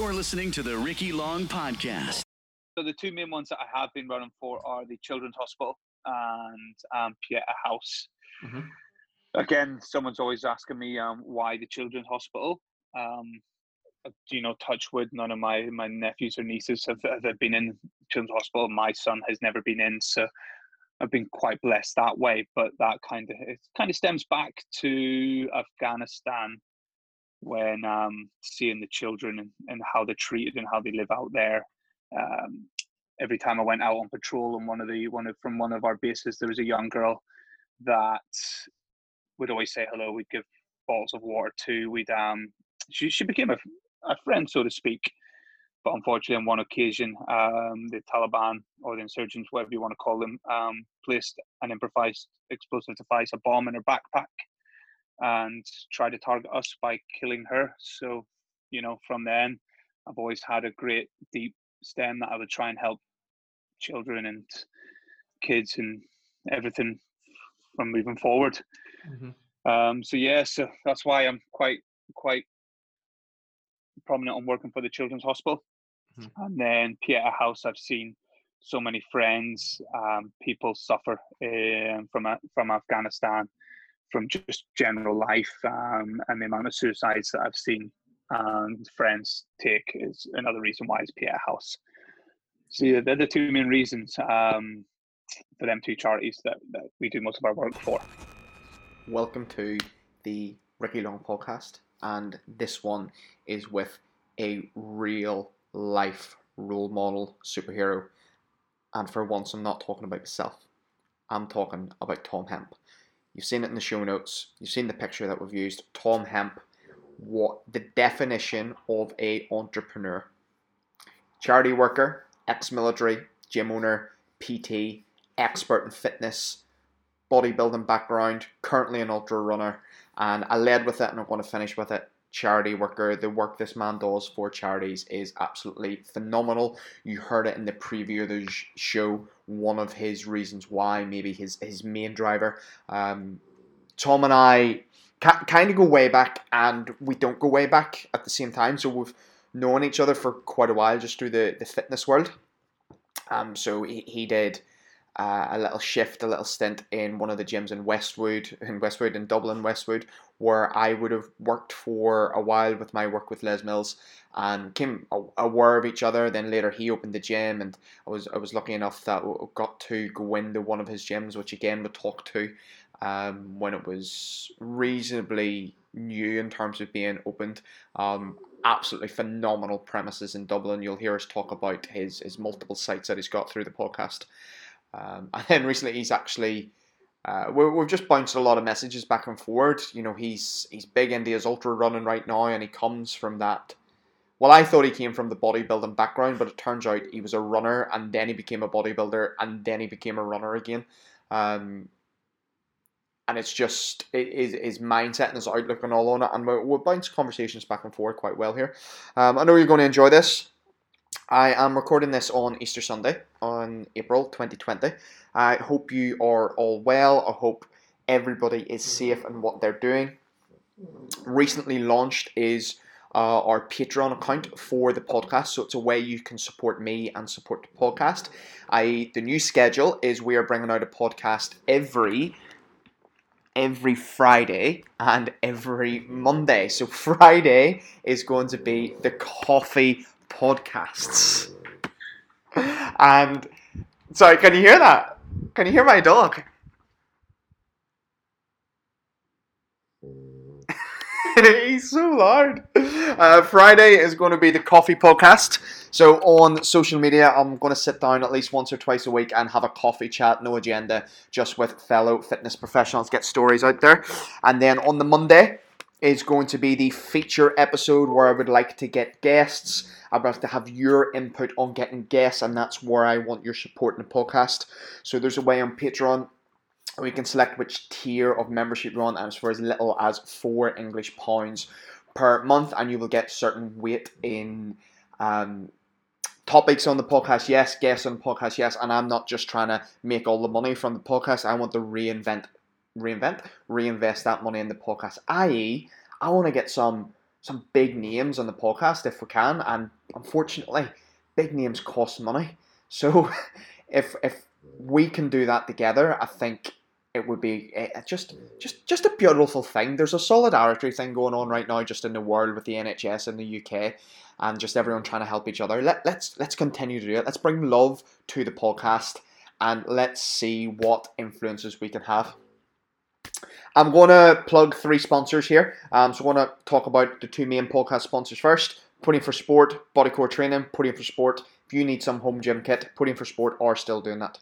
You're listening to the Ricky Long Podcast. So the two main ones that I have been running for are the Children's Hospital and um, Pieta House. Mhm. Again, someone's always asking me um, why the Children's Hospital. Um, you know, touch wood, none of my, my nephews or nieces have, have been in Children's Hospital. My son has never been in, so I've been quite blessed that way. But that kind of it kind of stems back to Afghanistan when um, seeing the children and, and how they're treated and how they live out there. Um, every time I went out on patrol on one of the one of from one of our bases, there was a young girl that would always say hello. We'd give bottles of water to. We'd um, she she became a, a friend, so to speak. But unfortunately, on one occasion, um, the Taliban or the insurgents, whatever you want to call them, um, placed an improvised explosive device, a bomb in her backpack, and try to target us by killing her. So, you know, from then, I've always had a great deep stem that I would try and help children and kids and everything from moving forward. Um, so yeah, so that's why I'm quite quite prominent on working for the Children's Hospital. Mhm. And then Pieta House, I've seen so many friends, um, people suffer um, from A- from Afghanistan, from just general life, um, and the amount of suicides that I've seen and friends take is another reason why it's Pieta House. So yeah, they're the two main reasons um, for them two charities that, that we do most of our work for. Welcome to the Ricky Long podcast, and this one is with a real life role model superhero. And for once, I'm not talking about myself. I'm talking about Thom Hemp. You've seen it in the show notes. You've seen the picture that we've used. Thom Hemp, what the definition of a entrepreneur. Charity worker, ex-military, gym owner, PT, expert in fitness, bodybuilding background, currently an ultra runner, and I led with it and I'm going to finish with it. Charity worker, the work this man does for charities is absolutely phenomenal. You heard it in the preview of the show. One of his reasons why, maybe his his main driver. Um, Thom and I ca- kind of go way back, and we don't go way back at the same time. So we've known each other for quite a while, just through the the fitness world. Um, so he, he did uh, a little shift, a little stint in one of the gyms in Westwood, in Westwood, in Dublin, Westwood, where I would have worked for a while with my work with Les Mills, and came aware of each other. Then later he opened the gym, and I was I was lucky enough that I got to go into one of his gyms, which again we talked to um, when it was reasonably new in terms of being opened. Um, absolutely phenomenal premises in Dublin. You'll hear us talk about his his multiple sites that he's got through the podcast. Um, and then recently he's actually uh, we, we've just bounced a lot of messages back and forward. You know, he's he's big into his ultra running right now, and he comes from that. Well, I thought he came from the bodybuilding background, but it turns out he was a runner, and then he became a bodybuilder, and then he became a runner again. Um, and it's just it, his, his mindset and his outlook and all on it, and we'll, we'll bounce conversations back and forth quite well here. Um, I know you're going to enjoy this. I am recording this on Easter Sunday on April 2020. I hope you are all well. I hope everybody is safe and what they're doing. Recently launched is uh, our Patreon account for the podcast, so it's a way you can support me and support the podcast. I the new schedule is we are bringing out a podcast every every Friday and every Monday. So Friday is going to be the coffee podcasts. And sorry, can you hear that? Can you hear my dog? He's so loud. Uh, Friday is going to be the coffee podcast. So on social media, I'm going to sit down at least once or twice a week and have a coffee chat, no agenda, just with fellow fitness professionals, get stories out there. And then on the Monday is going to be the feature episode where I would like to get guests. I'd like to have your input on getting guests, and that's where I want your support in the podcast. So there's a way on Patreon we can select which tier of membership you're on, and it's for as little as four English pounds per month, and you will get certain weight in um, topics on the podcast. Yes, guests on the podcast. Yes, and I'm not just trying to make all the money from the podcast. I want to reinvent, reinvent, reinvest that money in the podcast. I.e., I want to get some some big names on the podcast if we can. And unfortunately, big names cost money. So if if we can do that together, I think it would be uh, just just just a beautiful thing. There's a solidarity thing going on right now, just in the world with the NHS in the UK, and just everyone trying to help each other. Let let's let's continue to do it. Let's bring love to the podcast, and let's see what influences we can have. I'm going to plug three sponsors here. Um, so I'm going to talk about the two main podcast sponsors first. Podium4Sport, Bodycore Training, Podium4Sport. If you need some home gym kit, Podium4Sport are still doing that.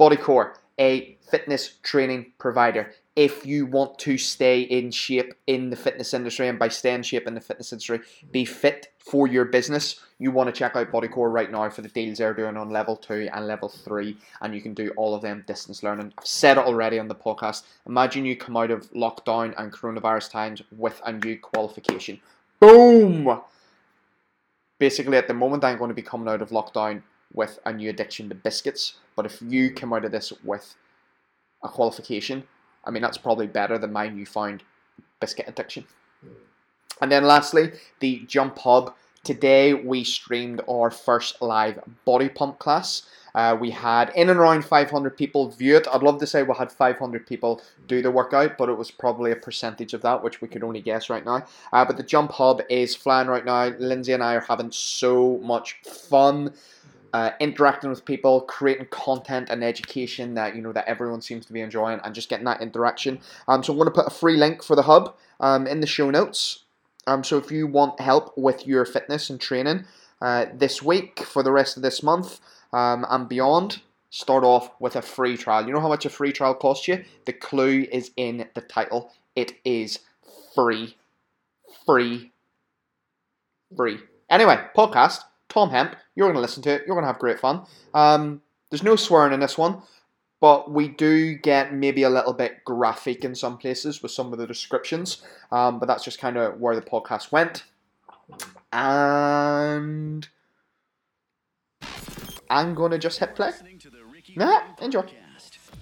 Bodycore, a fitness training provider. If you want to stay in shape in the fitness industry, and by stay in shape in the fitness industry, be fit for your business, you want to check out Bodycore right now for the deals they're doing on level two and level three, and you can do all of them distance learning. I've said it already on the podcast. Imagine you come out of lockdown and coronavirus times with a new qualification. Boom! Basically, at the moment, I'm going to be coming out of lockdown with a new addiction to biscuits. But if you come out of this with a qualification, I mean, that's probably better than my newfound biscuit addiction. And then lastly, the Jump Hub. Today we streamed our first live body pump class. Uh, we had in and around 500 people view it. I'd love to say we had 500 people do the workout, but it was probably a percentage of that, which we could only guess right now. Uh, but the Jump Hub is flying right now. Lindsay and I are having so much fun. Uh, interacting with people, creating content and education that you know that everyone seems to be enjoying, and just getting that interaction. Um, so I'm going to put a free link for the hub um, in the show notes. Um, so if you want help with your fitness and training uh, this week for the rest of this month um, and beyond, start off with a free trial. You know how much a free trial costs you? The clue is in the title. It is free, free, free. Anyway, podcast. Thom Hemp. You're going to listen to it. You're going to have great fun. Um, there's no swearing in this one, but we do get maybe a little bit graphic in some places with some of the descriptions. Um, but that's just kind of where the podcast went. And I'm going to just hit play. Yeah, enjoy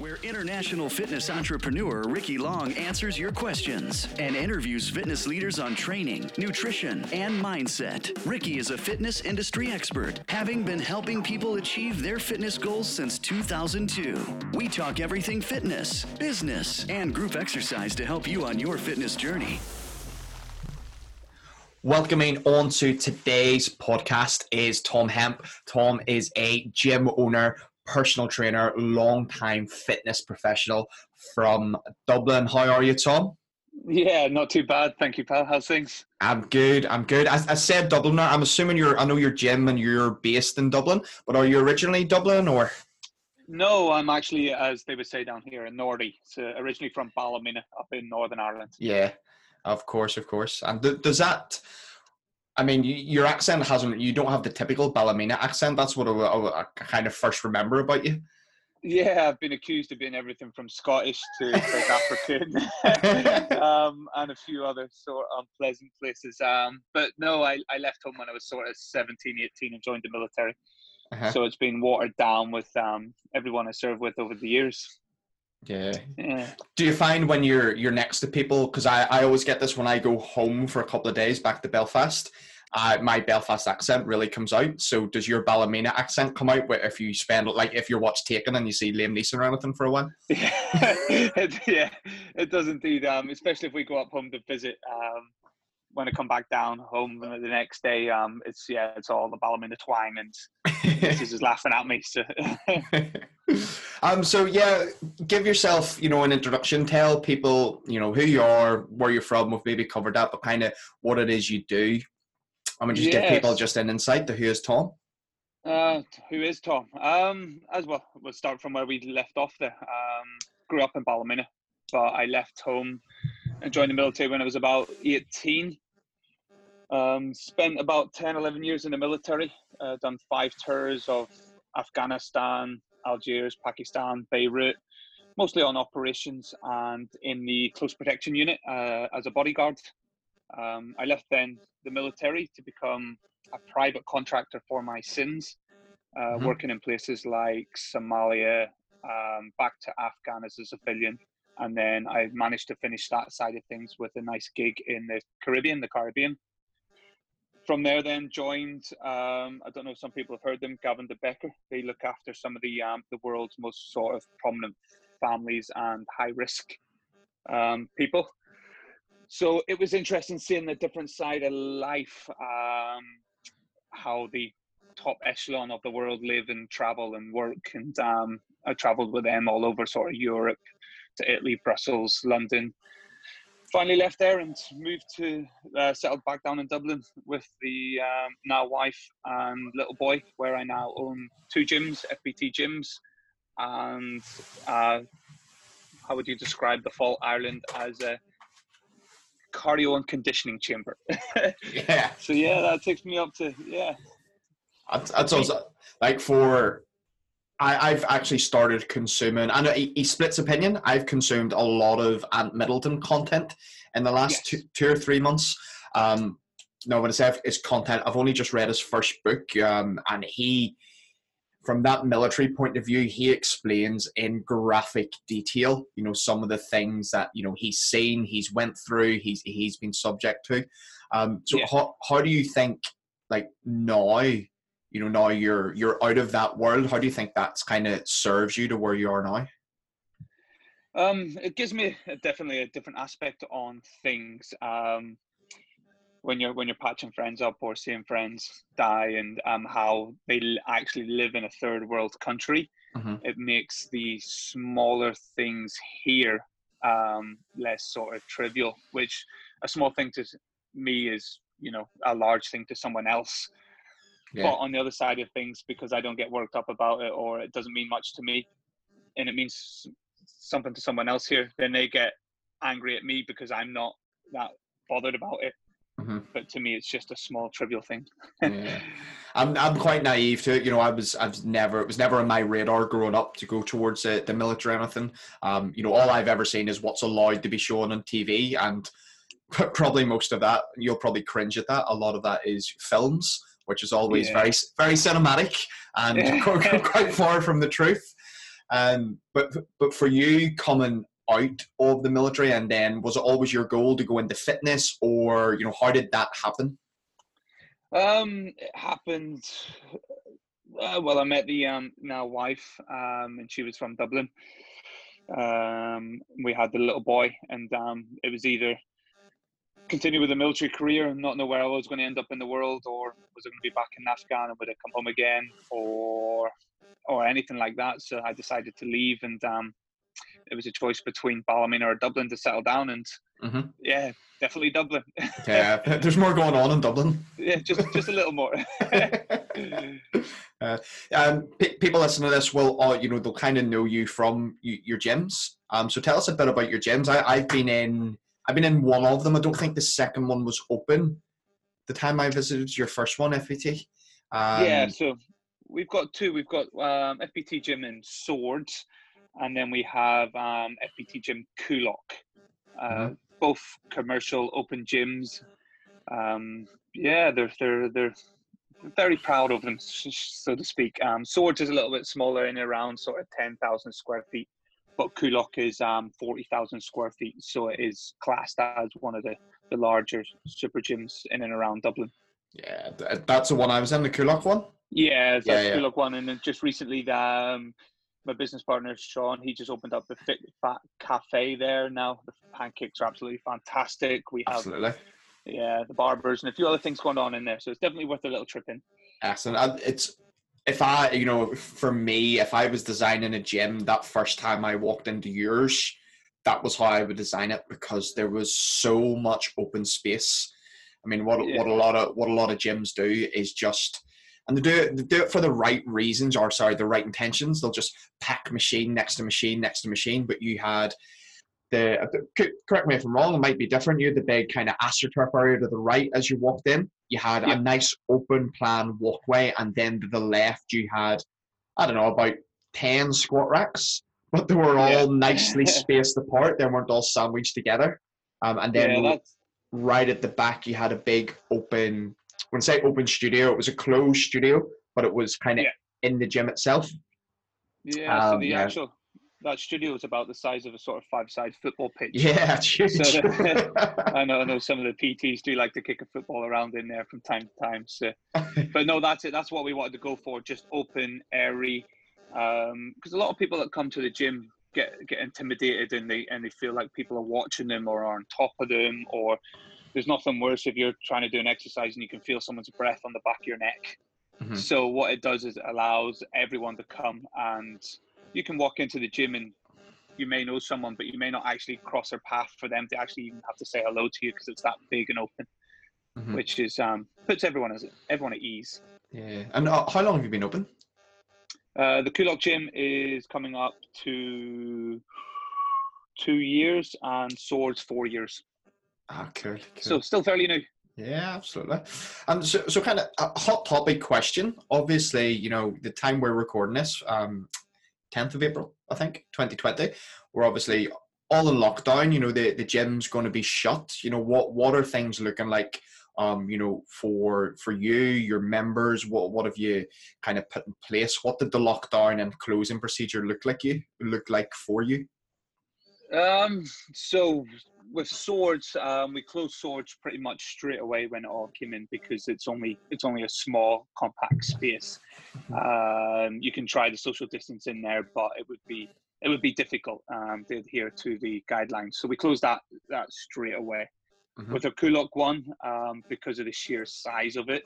where international fitness entrepreneur Ricky Long answers your questions and interviews fitness leaders on training, nutrition, and mindset. Ricky is a fitness industry expert, having been helping people achieve their fitness goals since 2002. We talk everything fitness, business, and group exercise to help you on your fitness journey. Welcoming on to today's podcast is Thom Hemp. Thom is a gym owner, personal trainer, long time fitness professional from Dublin. How are you, Thom? Yeah, not too bad. Thank you, pal. How's things? I'm good. I'm good. I, I said Dubliner. I'm assuming you're. I know you're Jim and you're based in Dublin, but are you originally Dublin or? No, I'm actually, as they would say down here, a Nordy. So originally from Ballymena, up in Northern Ireland. Yeah, of course, of course. And th- does that? I mean, you, your accent hasn't. You don't have the typical Ballymena accent. That's what I, I, I, kind of first remember about you. Yeah, I've been accused of being everything from Scottish to South African, um, and a few other sort of unpleasant places. Um, but no, I, I left home when I was sort of 17, 18 and joined the military. Uh-huh. So it's been watered down with um, everyone I served with over the years. Yeah. yeah. Do you find when you're you're next to people? Because I, I always get this when I go home for a couple of days back to Belfast. Uh, my Belfast accent really comes out. So does your Ballymena accent come out if you spend like if you watch Taken and you see Liam Neeson or anything for a while? yeah, it, yeah, it does indeed. Um, especially if we go up home to visit. Um, when I come back down home the next day, um, it's yeah, it's all the Ballymena twang, and this is laughing at me. So. um, so yeah, give yourself, you know, an introduction. Tell people, you know, who you are, where you're from. We've maybe covered that, but kind of what it is you do. I mean, just yes. give people just an insight to who is Thom. Uh, who is Thom? Um, as well, we'll start from where we left off there. Um, grew up in Ballymena, but I left home and joined the military when I was about 18. Um, spent about 10, 11 years in the military, uh, done five tours of Afghanistan, Algiers, Pakistan, Beirut, mostly on operations and in the close protection unit uh, as a bodyguard. Um, I left then the military to become a private contractor for my sins, uh, mm-hmm. working in places like Somalia, um, back to Afghan as a civilian, and then I managed to finish that side of things with a nice gig in the Caribbean, the Caribbean, from there, then joined. Um, I don't know if some people have heard them. Gavin de Becker. They look after some of the um, the world's most sort of prominent families and high risk um, people. So it was interesting seeing the different side of life, um, how the top echelon of the world live and travel and work. And um, I travelled with them all over sort of Europe, to Italy, Brussels, London, finally left there and moved to uh, settled back down in Dublin with the um, now wife and little boy, where I now own two gyms, FBT gyms, and uh, how would you describe the Fall Ireland as a cardio and conditioning chamber? yeah. So yeah, that takes me up to yeah. That's, that's also like for I, have actually started consuming, and he, he, splits opinion. I've consumed a lot of Ant Middleton content in the last yes. two, two, or three months. Um, no, when I say it's content, I've only just read his first book, um, and he, from that military point of view, he explains in graphic detail, you know, some of the things that you know he's seen, he's went through, he's he's been subject to. Um, so, yeah. how how do you think, like now? You know now you're you're out of that world. How do you think that's kind of serves you to where you are now? Um it gives me a, definitely a different aspect on things um when you're when you're patching friends up or seeing friends die and um how they actually live in a third world country mm-hmm. it makes the smaller things here um less sort of trivial which a small thing to me is you know a large thing to someone else yeah. But on the other side of things, because I don't get worked up about it or it doesn't mean much to me, and it means something to someone else here, then they get angry at me because I'm not that bothered about it. Mm-hmm. But to me, it's just a small, trivial thing. yeah. I'm, I'm quite naive to it. You know, I was, i've never, it was never on my radar growing up to go towards uh, the military or anything. Um, you know, all I've ever seen is what's allowed to be shown on TV, and probably most of that, you'll probably cringe at that. A lot of that is films which is always yeah. very very cinematic and yeah. quite far from the truth. Um, but but for you coming out of the military and then was it always your goal to go into fitness or you know how did that happen? Um, it happened. Uh, well, I met the um, now wife, um, and she was from Dublin. Um, we had the little boy, and um, it was either continue with a military career and not know where I was going to end up in the world, or was I going to be back in Afghan and would I come home again, or or anything like that. So I decided to leave, and um, it was a choice between Ballymena or Dublin to settle down, and mm-hmm. yeah, definitely Dublin. yeah, there's more going on in Dublin. yeah, just just a little more. uh, um, p- people listening to this will, uh, you know, they'll kind of know you from you, your gyms. Um, so tell us a bit about your gyms. I, I've been in I've been in one of them. I don't think the second one was open. The time I visited your first one, FBT. Um, yeah, so we've got two. We've got um, FBT Gym in Swords, and then we have um, FBT Gym Coolock. Uh, mm-hmm. Both commercial open gyms. Um, yeah, they're they're they're very proud of them, so to speak. Um, Swords is a little bit smaller, in around sort of ten thousand square feet but Coolock is um, 40,000 square feet, so it is classed as one of the, the larger super gyms in and around Dublin. Yeah, that's the one I was in, the Coolock one? Yeah, that's yeah, yeah. Coolock one. And then just recently, the, um, my business partner, Sean, he just opened up the Fit Fat Cafe there now. The pancakes are absolutely fantastic. We have, absolutely. yeah, the barbers and a few other things going on in there. So it's definitely worth a little trip in. Excellent. It's if I, you know, for me, if I was designing a gym that first time I walked into yours, that was how I would design it because there was so much open space. I mean, what yeah. what a lot of what a lot of gyms do is just, and they do it they do it for the right reasons or sorry the right intentions. They'll just pack machine next to machine next to machine. But you had the correct me if I'm wrong, it might be different. You had the big kind of astroturf area to the right as you walked in. You had a nice open plan walkway, and then to the left you had, I don't know, about ten squat racks, but they were all yeah. nicely spaced apart. They weren't all sandwiched together. Um, and then yeah, right at the back you had a big open. When I say open studio, it was a closed studio, but it was kind of in the gym itself. Yeah. Um, so the actual that studio is about the size of a sort of five-side football pitch. Yeah. So the- I know, I know some of the PTs do like to kick a football around in there from time to time. So, but no, that's it. That's what we wanted to go for. Just open, airy. Because a lot of people that come to the gym get get intimidated and they and they feel like people are watching them or are on top of them or there's nothing worse if you're trying to do an exercise and you can feel someone's breath on the back of your neck. Mhm. So what it does is it allows everyone to come and you can walk into the gym and you may know someone, but you may not actually cross their path for them to actually even have to say hello to you because it's that big and open, Mhm. which is um, puts everyone as everyone at ease. Yeah. And uh, how long have you been open? Uh, the Coolock Gym is coming up to two years and Swords four years, Ah, cool. cool. so still fairly new. Yeah, absolutely. And so, so kind of a hot topic question. Obviously, you know, the time we're recording this, um, 10th of April, I think, 2020, we're obviously all in lockdown. You know, the, the gym's going to be shut. You know, what what are things looking like? Um, you know, for for you, your members, what what have you kind of put in place? What did the lockdown and closing procedure look like you look like for you? Um, so with swords, um, we closed swords pretty much straight away when it all came in because it's only it's only a small compact space. Um, you can try the social distance in there, but it would be it would be difficult um, to adhere to the guidelines. So we closed that that straight away. Mhm. With the Coolock one, um, because of the sheer size of it,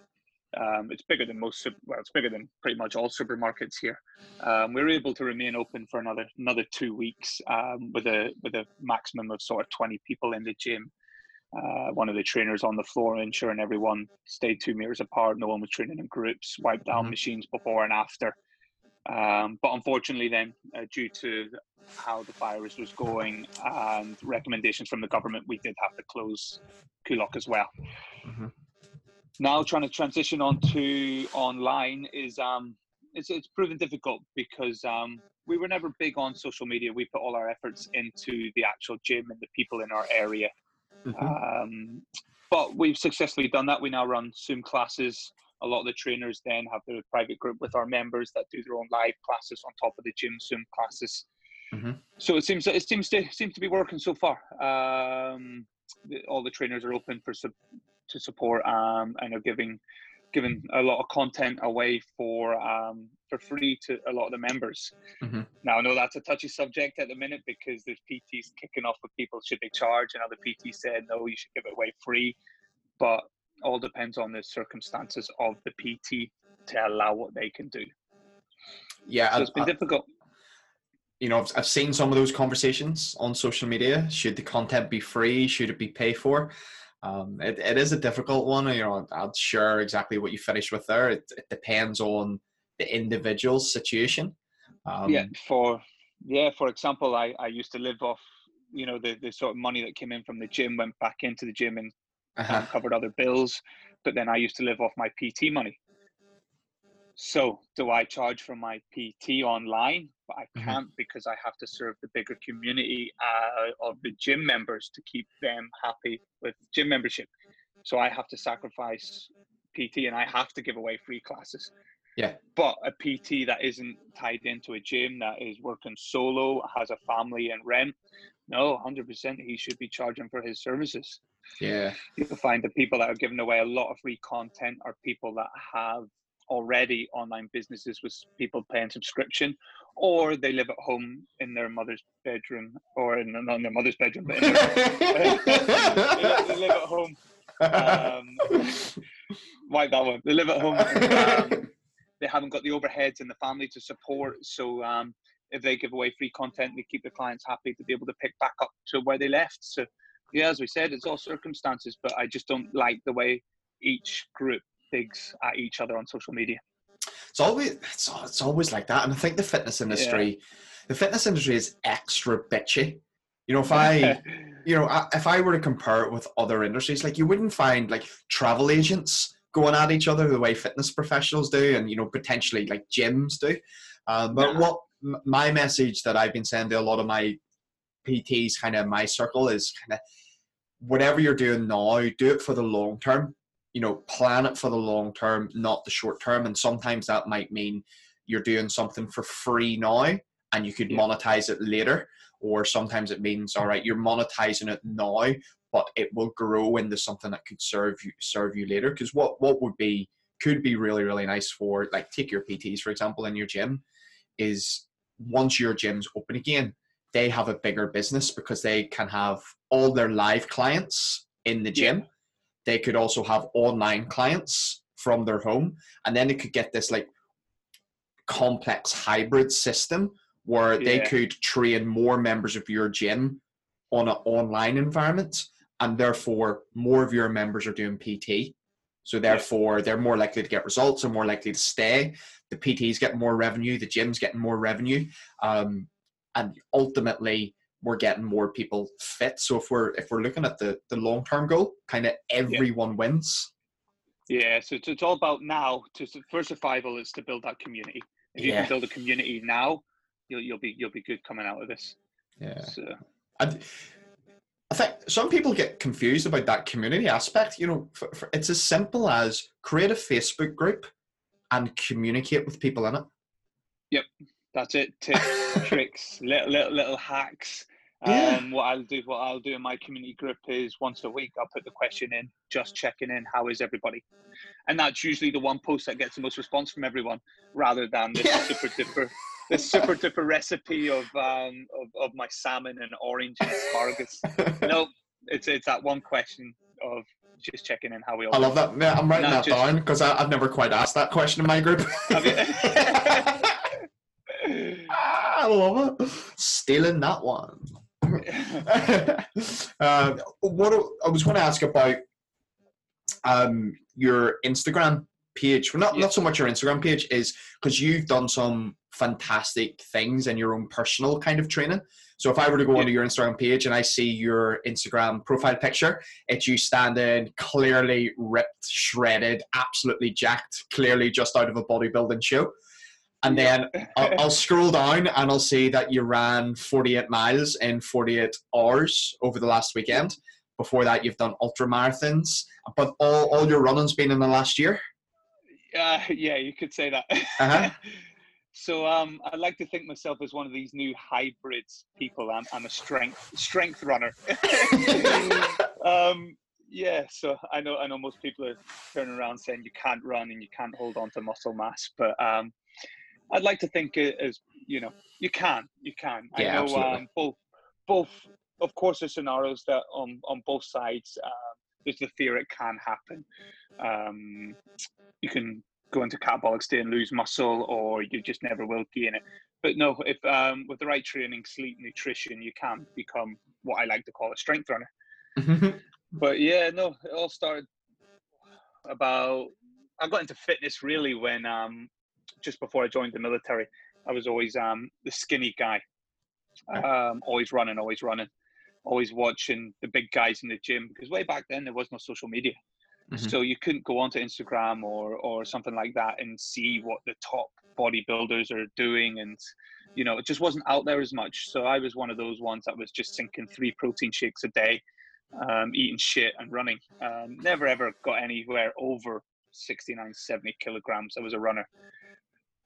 um, it's bigger than most. Well, it's bigger than pretty much all supermarkets here. Um, we were able to remain open for another another two weeks um, with a with a maximum of sort of twenty people in the gym. Uh, one of the trainers on the floor, ensuring everyone stayed two meters apart. No one was training in groups. Wiped down Mhm. machines before and after. Um, but unfortunately, then uh, due to how the virus was going and recommendations from the government, we did have to close Coolock as well. Mhm. Now trying to transition onto online is um, it's it's proven difficult because um, we were never big on social media. We put all our efforts into the actual gym and the people in our area. Mhm. Um, but we've successfully done that. We now run Zoom classes. A lot of the trainers then have their private group with our members that do their own live classes on top of the gym Zoom classes. Mhm. So it seems it seems to seems to be working so far. Um, the, all the trainers are open for sup- to support um, and are giving giving a lot of content away for um, for free to a lot of the members. Mhm. Now I know that's a touchy subject at the minute because there's PTs kicking off with people should they charge, and other PTs said no, you should give it away free. But all depends on the circumstances of the PT to allow what they can do. Yeah, So I- it's been I- difficult. you know, I've, I've seen some of those conversations on social media. Should the content be free? Should it be pay for? Um, it, it is a difficult one. You know, I'm not sure exactly what you finished with there. It, it depends on the individual's situation. Um, yeah for yeah for example i i used to live off you know the, the sort of money that came in from the gym went back into the gym and uh-huh. covered other bills but then i used to live off my pt money so do i charge for my pt online but i Mhm. can't because i have to serve the bigger community uh, of the gym members to keep them happy with gym membership so i have to sacrifice pt and i have to give away free classes Yeah. but a PT that isn't tied into a gym that is working solo, has a family and rent, no, hundred percent, he should be charging for his services. Yeah. You'll find the people that are giving away a lot of free content are people that have already online businesses with people paying subscription, or they live at home in their mother's bedroom, or in not in their mother's bedroom, but their, they, live, at home. Um, Wipe that one. They live at home. um, they haven't got the overheads and the family to support. So um, if they give away free content, they keep the clients happy to be able to pick back up to where they left. So yeah, as we said, it's all circumstances, but I just don't like the way each group digs at each other on social media. it's always it's, it's always like that, and I think the fitness industry, the fitness industry is extra bitchy. You know, if I you know, if I were to compare it with other industries, like you wouldn't find like travel agents going at each other the way fitness professionals do, and you know, potentially like gyms do. Um, but Nah. what m- my message that I've been sending to a lot of my PTs, kind of my circle, is kind of whatever you're doing now, do it for the long term. You know, plan it for the long term, not the short term. And sometimes that might mean you're doing something for free now and you could yeah. monetize it later. Or sometimes it means, all right, you're monetizing it now, but it will grow into something that could serve you serve you later. Because what what would be could be really really nice for like take your PTs for example in your gym is once your gym's open again, they have a bigger business because they can have all their live clients in the gym. Yeah. They could also have online clients from their home, and then they could get this like complex hybrid system where yeah. they could train more members of your gym on an online environment, and therefore more of your members are doing PT. So therefore, they're more likely to get results and more likely to stay. The PTs get more revenue, the gym's getting more revenue, um, and ultimately we're getting more people fit. So if we're if we're looking at the the long term goal, kind of everyone yeah. wins. Yeah, so it's, it's all about now. To for survival is to build that community. If you yeah. can build a community now, you'll you'll be you'll be good coming out of this. Yeah. So. And I think some people get confused about that community aspect. You know, for, for, it's as simple as create a Facebook group and communicate with people in it. Yep, that's it. Tips, tricks, little, little little hacks. Yeah. Um, what I'll do, what I'll do in my community group is once a week I'll put the question in, just checking in, how is everybody, and that's usually the one post that gets the most response from everyone, rather than this yeah. super duper, this super duper recipe of um of, of my salmon and orange and asparagus. no, it's it's that one question of just checking in how we all. I love that. Yeah, I'm writing that just, down because I've never quite asked that question in my group. I love it. Stealing that one. Uh, what I was going to ask about um, your Instagram page. Well, not not so much your Instagram page is because you've done some fantastic things in your own personal kind of training. So if I were to go yeah. onto your Instagram page and I see your Instagram profile picture, it's you standing clearly ripped, shredded, absolutely jacked, clearly just out of a bodybuilding show. And then I'll, I'll, scroll down and I'll see that you ran 48 miles in 48 hours over the last weekend. Before that, you've done ultra marathons, but all, all your running's been in the last year. Uh, yeah, you could say that. Uh-huh. So um, I like to think myself as one of these new hybrids people. I'm, I'm a strength strength runner. um, yeah, so I know I know most people are turning around saying you can't run and you can't hold on to muscle mass, but um, I'd like to think as you know you can you can. Yeah, I know absolutely. Um, both both of course there's scenarios that on on both sides uh, there's the fear it can happen. Um, you can go into catabolic state and lose muscle, or you just never will gain it. But no, if um, with the right training, sleep, nutrition, you can become what I like to call a strength runner. But yeah, no, it all started about. I got into fitness really when um, just before I joined the military. I was always um, the skinny guy, um, always running, always running, always watching the big guys in the gym. Because way back then there was no social media. Mm-hmm. So you couldn't go onto Instagram or or something like that and see what the top bodybuilders are doing and you know it just wasn't out there as much so i was one of those ones that was just sinking three protein shakes a day um, eating shit and running um, never ever got anywhere over 69 70 kilograms i was a runner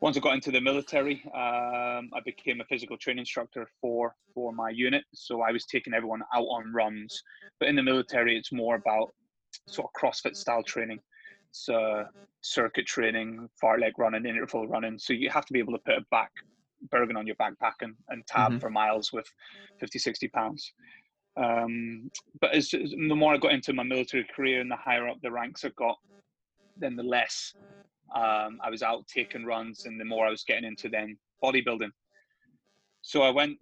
once i got into the military um, i became a physical training instructor for for my unit so i was taking everyone out on runs but in the military it's more about sort of CrossFit style training. So circuit training, far fartlek running, interval running. So you have to be able to put a back Bergen on your backpack and, and tab mm-hmm. for miles with 50, 60 pounds. Um, but as, as, the more I got into my military career and the higher up the ranks I got, then the less um, I was out taking runs and the more I was getting into then bodybuilding. So I went,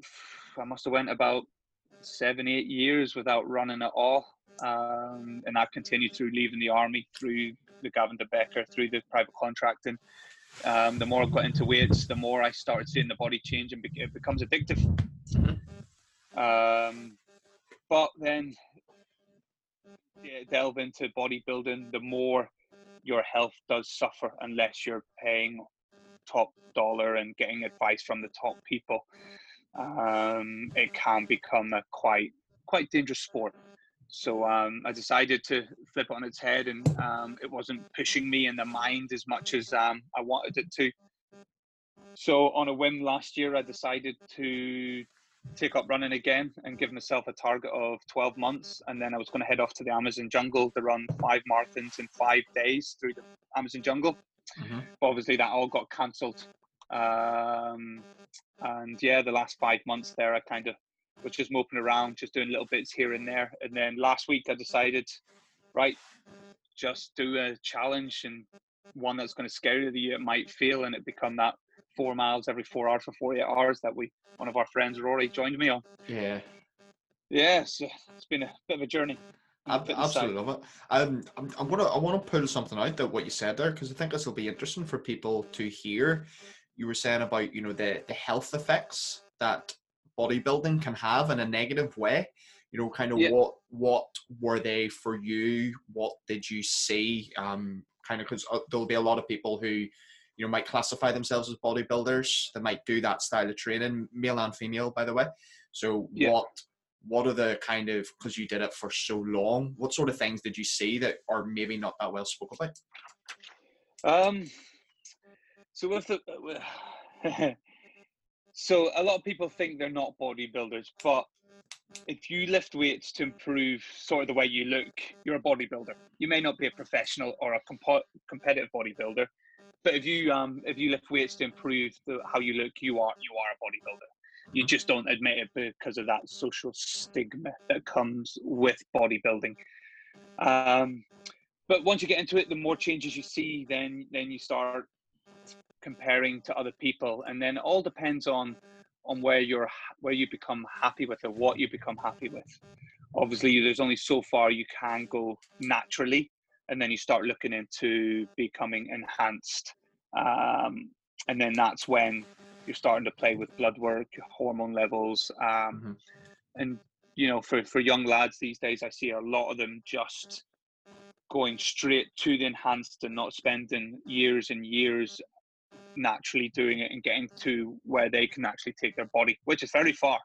I must have went about seven, eight years without running at all um, and that continued through leaving the army, through the Gavin de Becker, through the private contracting. Um, the more I got into weights, the more I started seeing the body change and it becomes addictive. Um, but then yeah, delve into bodybuilding, the more your health does suffer unless you're paying top dollar and getting advice from the top people. Um, it can become a quite quite dangerous sport. So um, I decided to flip on its head, and um, it wasn't pushing me in the mind as much as um, I wanted it to. So on a whim last year, I decided to take up running again and give myself a target of 12 months. And then I was going to head off to the Amazon jungle to run five marathons in five days through the Amazon jungle. Mm-hmm. But obviously, that all got cancelled. Um, and yeah, the last five months there, I kind of was just moping around, just doing little bits here and there. And then last week, I decided, right, just do a challenge and one that's going to scare you that you might fail and it become that four miles every four hours for 48 hours that we one of our friends Rory joined me on. Yeah. Yeah, so it's been a bit of a journey. I absolutely love it. Um, I'm, I'm gonna I want to pull something out that what you said there because I think this will be interesting for people to hear. You were saying about you know the the health effects that bodybuilding can have in a negative way. You know, kind of yeah. what what were they for you? What did you see? Um, kind of because uh, there'll be a lot of people who you know might classify themselves as bodybuilders that might do that style of training male and female by the way. So yeah. what what are the kind of because you did it for so long what sort of things did you see that are maybe not that well spoke about? Um so with the with, so a lot of people think they're not bodybuilders but if you lift weights to improve sort of the way you look you're a bodybuilder. You may not be a professional or a comp- competitive bodybuilder but if you um if you lift weights to improve the, how you look, you are you are a bodybuilder. You just don't admit it because of that social stigma that comes with bodybuilding. Um, but once you get into it, the more changes you see, then then you start comparing to other people, and then it all depends on on where you're where you become happy with or what you become happy with. Obviously, there's only so far you can go naturally and then you start looking into becoming enhanced um, and then that's when you're starting to play with blood work hormone levels um, mm-hmm. and you know for, for young lads these days i see a lot of them just going straight to the enhanced and not spending years and years naturally doing it and getting to where they can actually take their body which is very far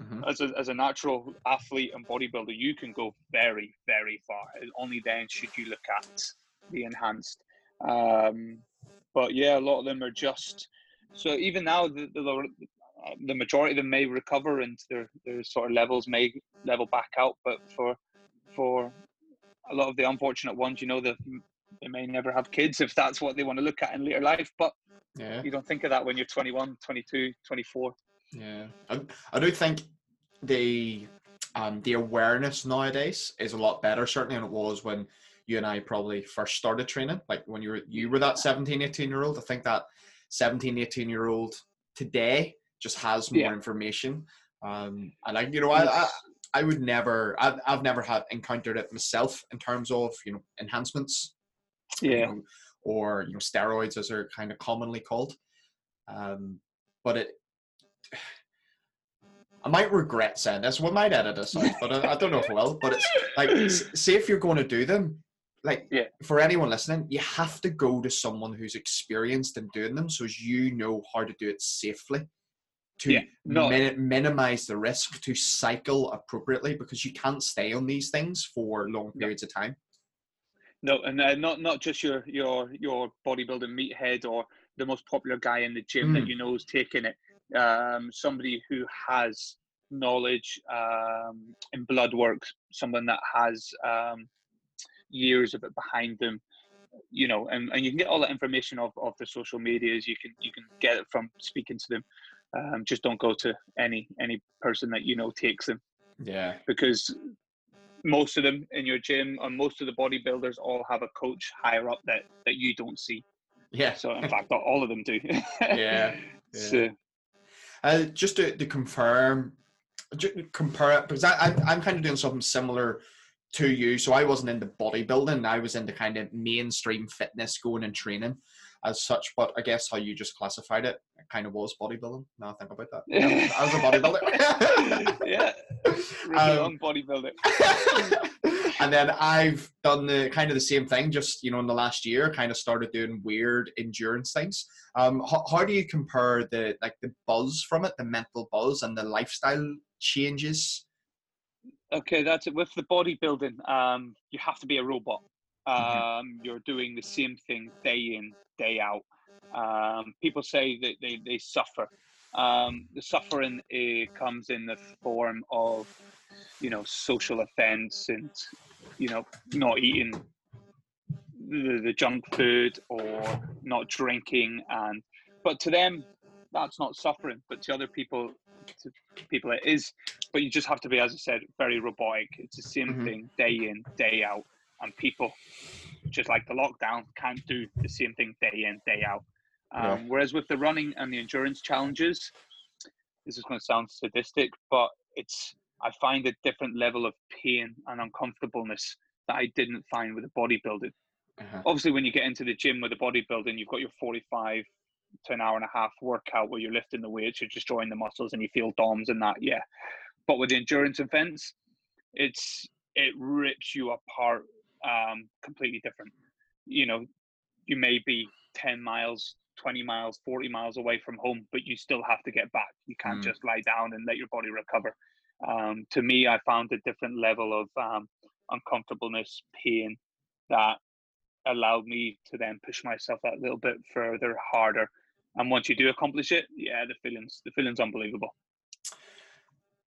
Mm-hmm. As, a, as a natural athlete and bodybuilder, you can go very, very far. Only then should you look at the enhanced. Um, but yeah, a lot of them are just so. Even now, the, the, the majority of them may recover and their their sort of levels may level back out. But for for a lot of the unfortunate ones, you know, they they may never have kids if that's what they want to look at in later life. But yeah. you don't think of that when you're 21, 22, 24. Yeah, I, I do think the um, the awareness nowadays is a lot better certainly than it was when you and I probably first started training. Like when you were you were that 17, 18 year old. I think that 17, 18 year old today just has more yeah. information. Um, and like you know, I, I, I would never I've, I've never had encountered it myself in terms of you know enhancements. Yeah. You know, or you know steroids as they're kind of commonly called. Um, but it I might regret saying this. We might edit this out, but I, I don't know if I will. But it's like, say if you're going to do them, like yeah. for anyone listening, you have to go to someone who's experienced in doing them, so as you know how to do it safely, to yeah, no. min- minimize the risk, to cycle appropriately, because you can't stay on these things for long periods of time. No, and uh, not not just your your your bodybuilding meathead or the most popular guy in the gym mm. that you know is taking it um, somebody who has knowledge um, in blood work, someone that has um, years of it behind them, you know, and, and you can get all that information of, of the social medias. You can you can get it from speaking to them. Um, just don't go to any any person that you know takes them. Yeah. Because most of them in your gym and most of the bodybuilders all have a coach higher up that that you don't see. Yeah. So in fact, all of them do. yeah. yeah. So uh, just to, to confirm, compare it because I, I'm, I'm kind of doing something similar to you. So I wasn't into bodybuilding. I was into kind of mainstream fitness, going and training as such. But I guess how you just classified it, it kind of was bodybuilding. Now I think about that. Yeah, I was a bodybuilder. yeah, really um, bodybuilder. and then I've done the kind of the same thing, just you know, in the last year, kind of started doing weird endurance things. Um, how, how do you compare the like the buzz from it, the mental buzz, and the lifestyle changes? Okay, that's it. With the bodybuilding, um, you have to be a robot. Mm-hmm. Um, mm-hmm. You're doing the same thing day in, day out. Um, people say that they, they suffer. Um, the suffering it comes in the form of, you know, social offence and, you know, not eating the, the junk food or not drinking. And but to them, that's not suffering. But to other people, to people it is. But you just have to be, as I said, very robotic. It's the same mm-hmm. thing day in, day out, and people just like the lockdown can't do the same thing day in, day out. Um, yeah. Whereas with the running and the endurance challenges, this is going to sound sadistic, but it's I find a different level of pain and uncomfortableness that I didn't find with the bodybuilding. Uh-huh. Obviously, when you get into the gym with the bodybuilding, you've got your 45 to an hour and a half workout where you're lifting the weights, you're destroying the muscles, and you feel DOMs and that. Yeah, but with the endurance events, it's it rips you apart um, completely different. You know, you may be 10 miles 20 miles, 40 miles away from home, but you still have to get back. You can't mm. just lie down and let your body recover. Um, to me, I found a different level of um, uncomfortableness, pain that allowed me to then push myself that little bit further, harder. And once you do accomplish it, yeah, the feelings, the feelings unbelievable.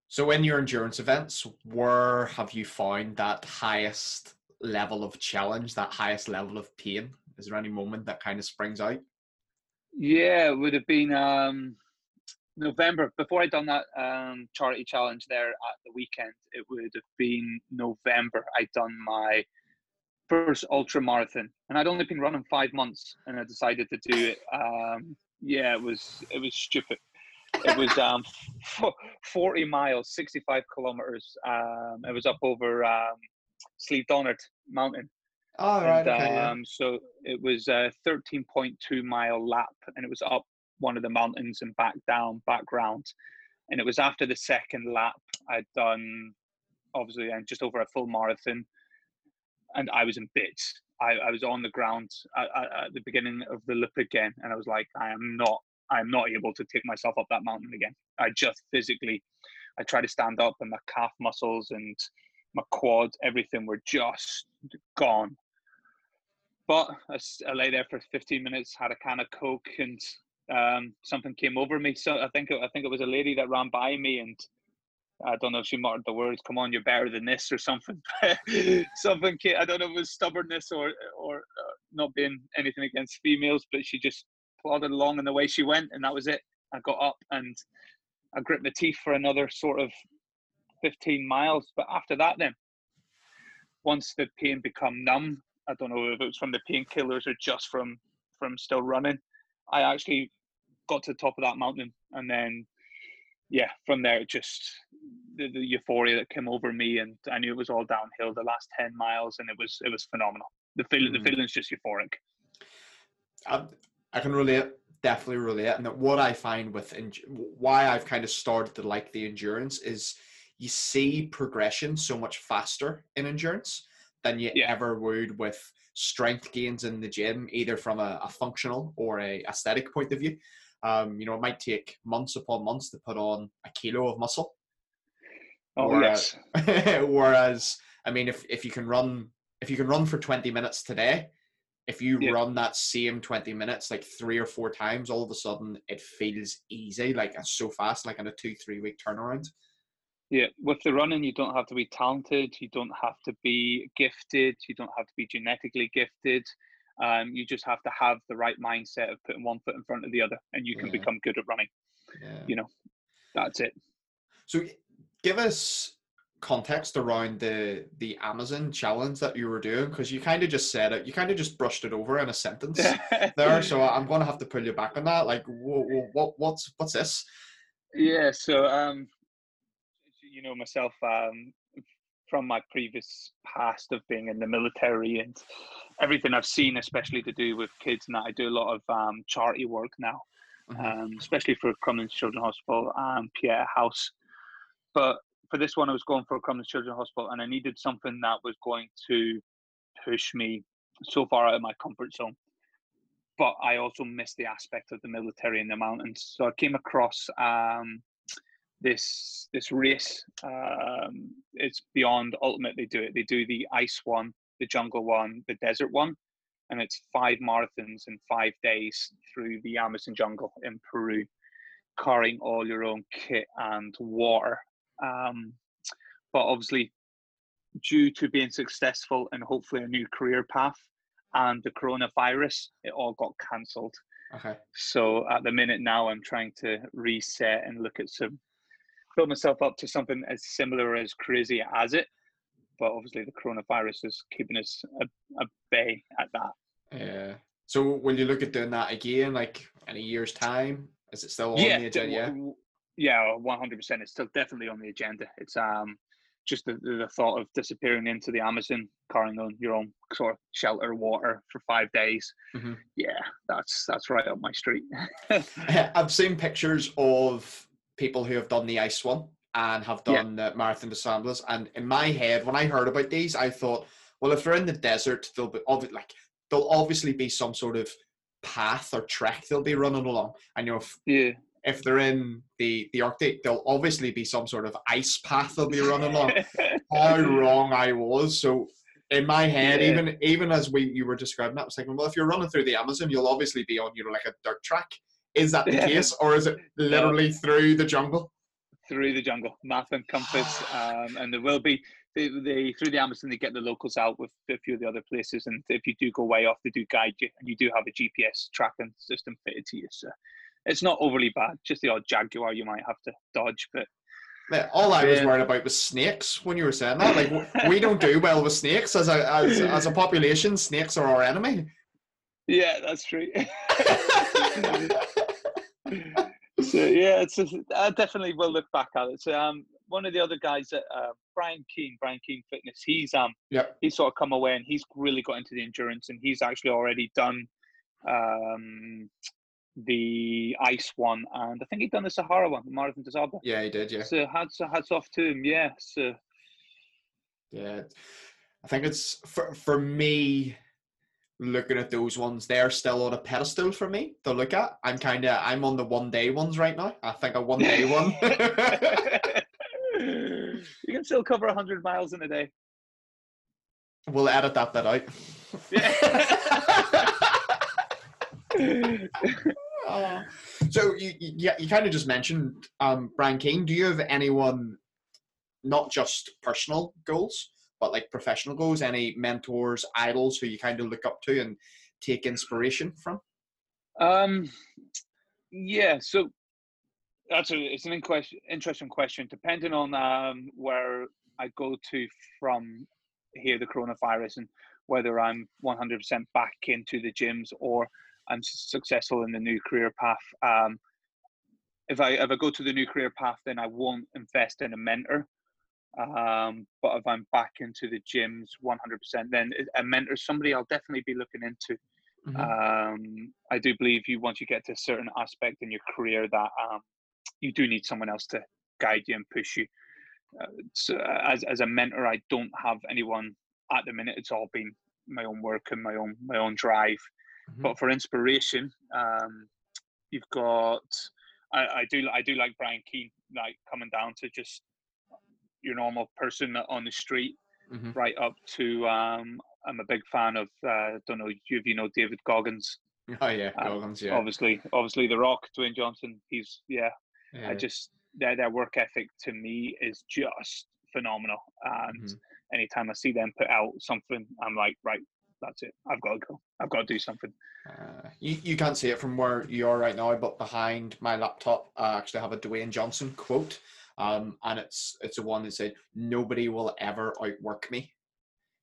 So, in your endurance events, where have you found that highest level of challenge, that highest level of pain? Is there any moment that kind of springs out? Yeah, it would have been um, November. Before I'd done that um, charity challenge there at the weekend, it would have been November. I'd done my first ultra marathon, and I'd only been running five months, and I decided to do it. Um, yeah, it was it was stupid. It was um, 40 miles, 65 kilometers. Um, it was up over um, Slieve Donard Mountain Oh, right. And, okay, um, yeah. So it was uh, a 13.2 mile lap, and it was up one of the mountains and back down, back background. And it was after the second lap, I'd done obviously and just over a full marathon, and I was in bits. I, I was on the ground at, at, the beginning of the loop again, and I was like, I am not, I am not able to take myself up that mountain again. I just physically, I try to stand up, and my calf muscles and my quads, everything were just gone. But I, I lay there for 15 minutes, had a can of Coke, and um, something came over me. So I think I think it was a lady that ran by me, and I don't know if she muttered the words, "Come on, you're better than this" or something. something I don't know if it was stubbornness or or uh, not being anything against females, but she just plodded along in the way she went, and that was it. I got up and I gripped my teeth for another sort of 15 miles. But after that, then once the pain become numb, I don't know if it was from the painkillers or just from from still running. I actually got to the top of that mountain, and then yeah, from there just the, the euphoria that came over me, and I knew it was all downhill the last ten miles, and it was it was phenomenal. The feeling mm. the feeling's just euphoric. I, I can relate definitely relate. And what I find with why I've kind of started to like the endurance is you see progression so much faster in endurance than you yeah. ever would with strength gains in the gym, either from a, a functional or a aesthetic point of view. Um, you know, it might take months upon months to put on a kilo of muscle. Oh whereas, yes. whereas, I mean, if if you can run if you can run for twenty minutes today, if you yeah. run that same 20 minutes like three or four times all of a sudden it feels easy like so fast like in a two three week turnaround yeah, with the running, you don't have to be talented. You don't have to be gifted. You don't have to be genetically gifted. Um, you just have to have the right mindset of putting one foot in front of the other, and you can yeah. become good at running. Yeah. You know, that's it. So, give us context around the the Amazon challenge that you were doing because you kind of just said it. You kind of just brushed it over in a sentence there. So I'm going to have to pull you back on that. Like, what, what what's what's this? Yeah. So um, you know myself um, from my previous past of being in the military and everything I've seen, especially to do with kids. And that I do a lot of um, charity work now, mm-hmm. um, especially for Crumlin Children's Hospital and Pieta House. But for this one, I was going for Crumlin Children's Hospital, and I needed something that was going to push me so far out of my comfort zone. But I also missed the aspect of the military in the mountains. So I came across um, this this race. Um, it's beyond ultimate. They do it. They do the ice one, the jungle one, the desert one, and it's five marathons in five days through the Amazon jungle in Peru, carrying all your own kit and water. Um, but obviously, due to being successful and hopefully a new career path and the coronavirus, it all got cancelled. Okay. So at the minute now, I'm trying to reset and look at some, build myself up to something as similar as crazy as it. But obviously, the coronavirus is keeping us a, a bay at that. Yeah. So will you look at doing that again, like in a year's time? Is it still on yeah, the agenda? Yeah. yeah, one hundred percent. It's still definitely on the agenda. It's um just the, the thought of disappearing into the Amazon, carrying on your own sort of shelter, water for five days. Mm-hmm. Yeah, that's that's right up my street. I've seen pictures of people who have done the ice one and have done yeah. the Marathon des Sables, and in my head, when I heard about these, I thought, well, if they're in the desert, they'll be like there'll obviously be some sort of path or trek they'll be running along. And you know, if, yeah. if they're in the, the Arctic, there'll obviously be some sort of ice path they'll be running along. How wrong I was. So in my head, yeah. even even as we you were describing that, I was thinking, well, if you're running through the Amazon, you'll obviously be on you know like a dirt track. Is that the case, or is it literally through the jungle? Through the jungle, map and compass, um, and there will be they, they through the Amazon they get the locals out with a few of the other places, and if you do go way off, they do guide you, and you do have a GPS tracking system fitted to you. So it's not overly bad. Just the odd jaguar you might have to dodge, but. Yeah, all I was worried about was snakes when you were saying that. Like we don't do well with snakes as a as, as a population. Snakes are our enemy. Yeah, that's true. so yeah, it's a, I definitely will look back at it. So um, one of the other guys that uh, Brian Keane, Brian Keane Fitness, he's um yeah he's sort of come away and he's really got into the endurance and he's actually already done um the ice one and I think he'd done the Sahara one, the Marathon des Sables. Yeah, he did. Yeah. So hats hats off to him. Yeah. So. Yeah, I think it's for for me looking at those ones, they're still on a pedestal for me to look at. I'm kind of I'm on the one day ones right now. I think a one day one. you can still cover 100 miles in a day. We'll edit that bit out. uh, so you, you, you kind of just mentioned um, Brian Keane. Do you have anyone, not just personal goals, but like professional goals? Any mentors, idols who you kind of look up to and take inspiration from? Um, yeah. So that's a it's an interesting question. Depending on um, where I go to from here, the coronavirus, and whether I'm 100% back into the gyms or I'm successful in the new career path. Um, if I if I go to the new career path, then I won't invest in a mentor. Um, but if I'm back into the gyms 100%, then a mentor, somebody I'll definitely be looking into. Mm-hmm. Um, I do believe you once you get to a certain aspect in your career that um, you do need someone else to guide you and push you. Uh, so as as a mentor, I don't have anyone at the minute. It's all been my own work and my own my own drive. Mm-hmm. But for inspiration, um, you've got I, I do I do like Brian Keane, like coming down to just your normal person on the street, mm-hmm. right up to um, I'm a big fan of uh, I don't know if you know David Goggins. Oh yeah, um, Goggins. Yeah. Obviously, obviously the Rock, Dwayne Johnson. He's yeah. yeah. I just their their work ethic to me is just phenomenal, and mm-hmm. anytime I see them put out something, I'm like, right, that's it. I've got to go. I've got to do something. Uh, you, you can't see it from where you are right now, but behind my laptop, I actually have a Dwayne Johnson quote. Um, and it's it's a one that said, "Nobody will ever outwork me."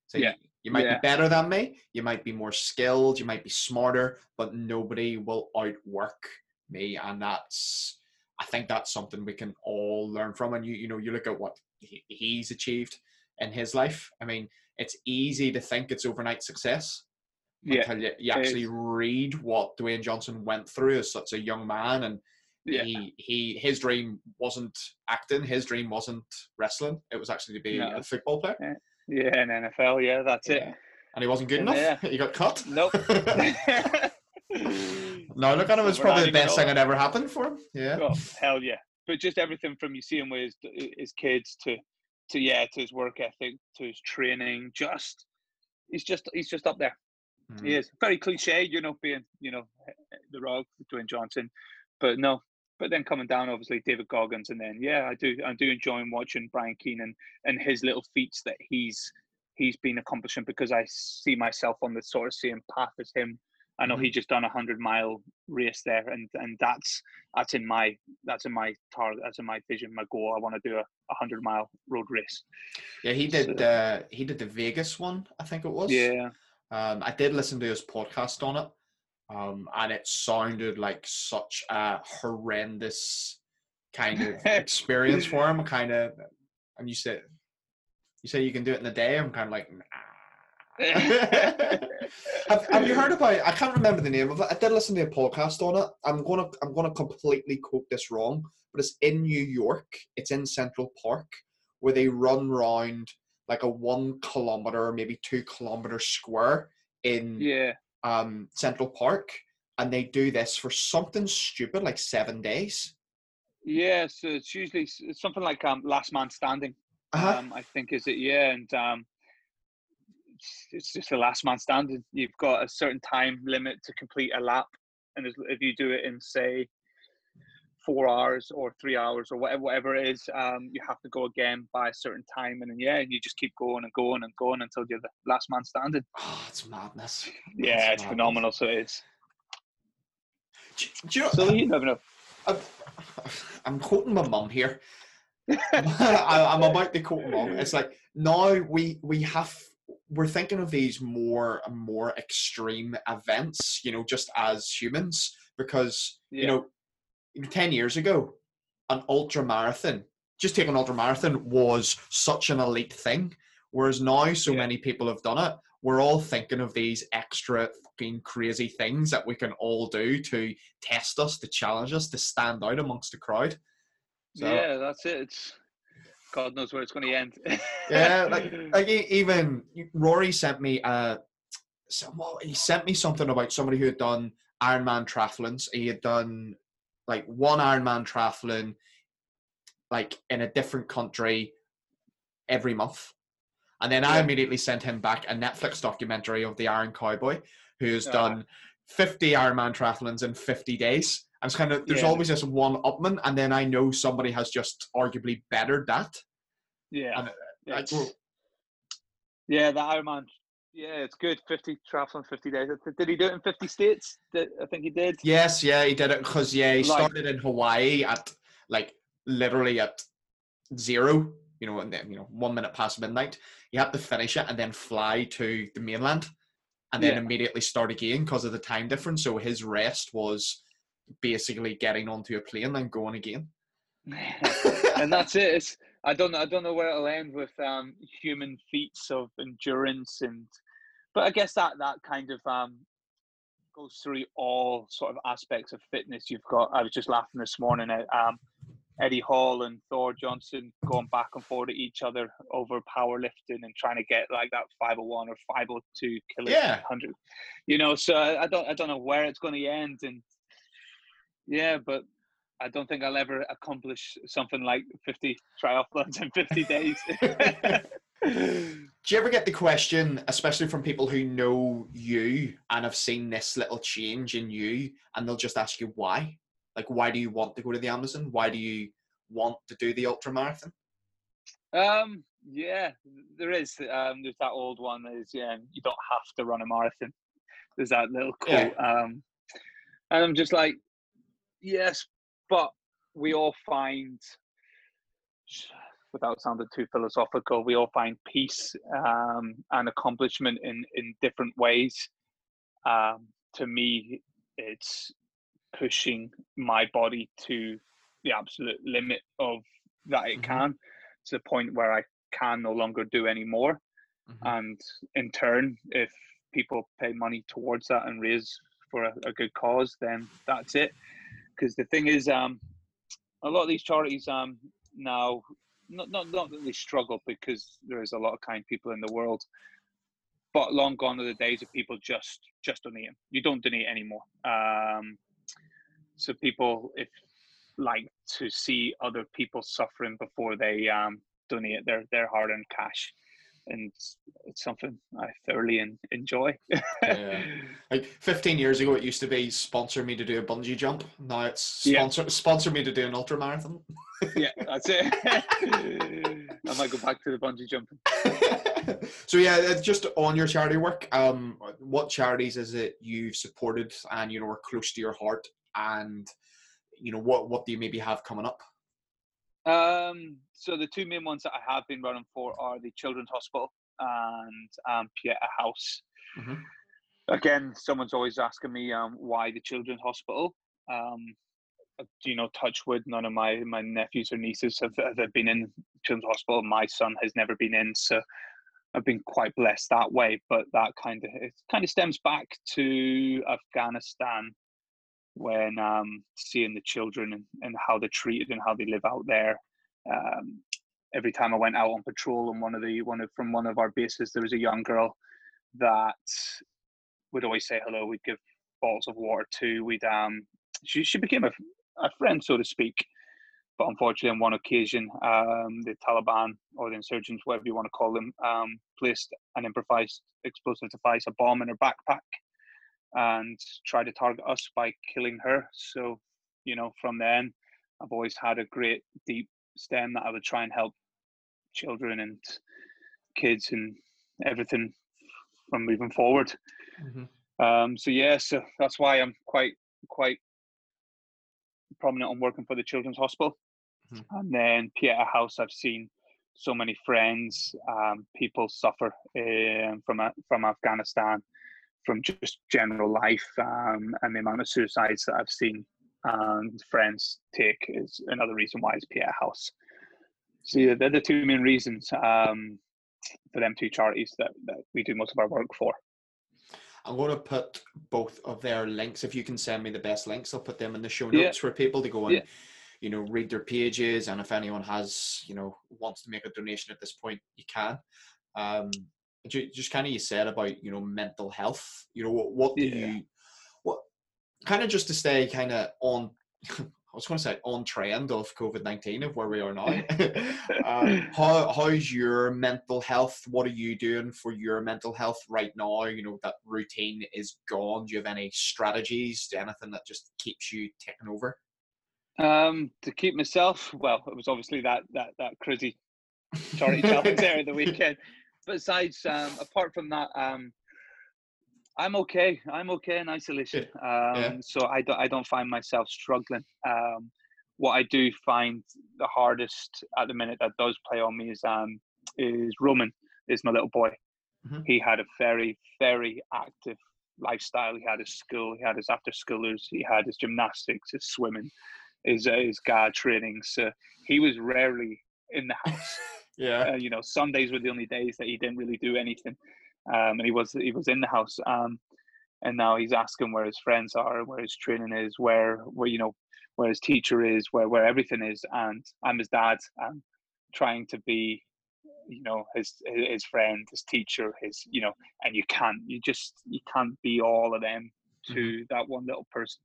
So yeah. you, you might yeah. be better than me, you might be more skilled, you might be smarter, but nobody will outwork me, and that's I think that's something we can all learn from. And you you know you look at what he, he's achieved in his life. I mean, it's easy to think it's overnight success yeah. until you, you actually read what Dwayne Johnson went through as such a young man and yeah. he he his dream wasn't acting his dream wasn't wrestling. It was actually to be no. a football player. Yeah, yeah in nfl yeah that's it. And he wasn't good enough. he got cut. Nope. No look at him it's probably the best thing that. ever happened for him. Yeah. Oh, hell yeah. But just everything from you see him with his, his kids to to yeah to his work ethic to his training just he's just he's just up there. Mm. He is. Very cliche, you know, being you know the Rock, Dwayne Johnson, but no. But then coming down, obviously David Goggins, and then yeah, I do I do enjoy watching Brian Keane and, and his little feats that he's he's been accomplishing because I see myself on the sort of same path as him. I know mm-hmm. he just done a hundred mile race there, and and that's that's in my that's in my target, that's in my vision, my goal. I want to do a, a hundred mile road race. Yeah, he did. So, uh, he did the Vegas one, I think it was. Yeah. Um, I did listen to his podcast on it, um, and it sounded like such a horrendous kind of experience for him. Kind of, and you said, you say you can do it in a day. I'm kind of like, nah. have, have, you heard about? I can't remember the name of it. I did listen to a podcast on it. I'm gonna I'm gonna completely quote this wrong, but it's in New York. It's in Central Park where they run round like a one kilometer, maybe two kilometer square in yeah um Central Park, and they do this for something stupid like seven days. Yeah, so it's usually it's something like um Last Man Standing. Uh-huh. Um, I think is it yeah, and um, it's just the last man standing. You've got a certain time limit to complete a lap, and if you do it in say four hours or three hours or whatever whatever it is, um, you have to go again by a certain time, and then yeah, you just keep going and going and going until you're the last man standing. Oh, it's madness. Yeah, it's, it's madness. phenomenal. So it's. Do, do you know, so you never know. I'm, I'm quoting my mum here. I, am about to quote mom. It's like now we we have we're thinking of these more and more extreme events, you know, just as humans, because yeah. you know, ten years ago, an ultra marathon, just take an ultra marathon, was such an elite thing. Whereas now, so yeah. many people have done it. We're all thinking of these extra fucking crazy things that we can all do to test us, to challenge us, to stand out amongst the crowd. So, yeah, that's it. It's God knows where it's going to end. yeah, like, like even Rory sent me uh, some, he sent me something about somebody who had done Ironman triathlons. He had done like one Ironman triathlon, like in a different country, every month. And then yeah. I immediately sent him back a Netflix documentary of the Iron Cowboy, who's uh, done 50 Ironman triathlons in 50 days. I was kind of there's yeah. always this one upman, and then I know somebody has just arguably bettered that. Yeah. And, yeah, the Ironman. Yeah, it's good. Fifty triathlon, fifty days. Did he do it in fifty states? I think he did. Yes, yeah, he did it because yeah, he like, started in Hawaii at like literally at zero. You know, and then you know one minute past midnight. You had to finish it and then fly to the mainland, and then yeah. immediately start again because of the time difference. So his rest was basically getting onto a plane and going again. and that's it. It's, I don't know. I don't know where it'll end with um, human feats of endurance and, but I guess that that kind of um, goes through all sort of aspects of fitness. You've got. I was just laughing this morning at um, Eddie Hall and Thor Bjornsson going back and forth at each other over powerlifting and trying to get like that 501 or 502 kilo yeah. 100. You know, so I don't I don't know where it's going to end and yeah, but I don't think I'll ever accomplish something like 50 triathlons in 50 days. Do you ever get the question, especially from people who know you and have seen this little change in you, and they'll just ask you why? Like, why do you want to go to the Amazon? Why do you want to do the ultra marathon? Um, yeah, there is. Um, there's that old one is yeah, you don't have to run a marathon. There's that little quote. Yeah. Um, and I'm just like, Yes, but we all find, without sounding too philosophical, we all find peace um, and accomplishment in in different ways. Um, to me, it's pushing my body to the absolute limit of that it mm-hmm. can to the point where I can no longer do any more. Mm-hmm. And in turn, if people pay money towards that and raise for a, a good cause, then that's it because the thing is, um, a lot of these charities um, now, not, not not that they struggle because there is a lot of kind people in the world, but long gone are the days of people just just donating. You don't donate anymore. Um, so people, if like to see other people suffering before they um, donate their their hard earned cash. And it's something I thoroughly enjoy. yeah. Like 15 years ago, it used to be sponsor me to do a bungee jump. Now it's sponsor yeah. sponsor me to do an ultra marathon. yeah, that's it. I might go back to the bungee jumping. so yeah, just on your charity work, um, what charities is it you've supported and you know are close to your heart, and you know what what do you maybe have coming up? Um, so the two main ones that I have been running for are the Children's Hospital and um, Pieta House. Mm-hmm. Again, someone's always asking me um, why the Children's Hospital. Um, uh, you know, touch wood, none of my my nephews or nieces have, have been in Children's Hospital. My son has never been in, so I've been quite blessed that way. But that kind of it kind of stems back to Afghanistan when um, seeing the children and, and how they're treated and how they live out there. Um, every time I went out on patrol and one of the one of from one of our bases, there was a young girl that would always say hello. We'd give bottles of water to. We'd um, she she became a, a friend, so to speak. But unfortunately, on one occasion, um, the Taliban or the insurgents, whatever you want to call them, um, placed an improvised explosive device, a bomb in her backpack, and try to target us by killing her. So, you know, from then, I've always had a great deep stem that I would try and help children and kids and everything from moving forward. Mm-hmm. Um, so yeah, so that's why I'm quite quite prominent on working for the Children's Hospital. Mm-hmm. And then Pieta House, I've seen so many friends, um, people suffer uh, from from Afghanistan, from just general life, um, and the amount of suicides that I've seen and friends take is another reason why it's Pieta House. So yeah, they're the two main reasons um, for them two charities that, that we do most of our work for. I'm going to put both of their links. If you can send me the best links, I'll put them in the show notes yeah. for people to go and, yeah. you know, read their pages. And if anyone has, you know, wants to make a donation at this point, you can. Um, just kind of you said about, you know, mental health. You know, what, what do yeah. you, what kind of just to stay kind of on I was going to say on trend of COVID nineteen of where we are now. uh, how how's your mental health? What are you doing for your mental health right now? You know that routine is gone. Do you have any strategies? Anything that just keeps you ticking over? Um, to keep myself well, it was obviously that that that crazy charity challenge there at the weekend. Besides, um, apart from that, um, I'm okay. I'm okay in isolation. Um, yeah. So I don't I don't find myself struggling. Um, what I do find the hardest at the minute that does play on me is um is Roman is my little boy. Mm-hmm. He had a very very active lifestyle. He had his school. He had his after schoolers. He had his gymnastics, his swimming, his uh, his guard training. So he was rarely in the house. yeah. Uh, you know, Sundays were the only days that he didn't really do anything um, and he was he was in the house. Um, and now he's asking where his friends are, where his training is, where where you know where his teacher is, where where everything is. And I'm his dad. I'm trying to be, you know, his his friend, his teacher, his you know, and you can't. You just you can't be all of them to mm-hmm. that one little person.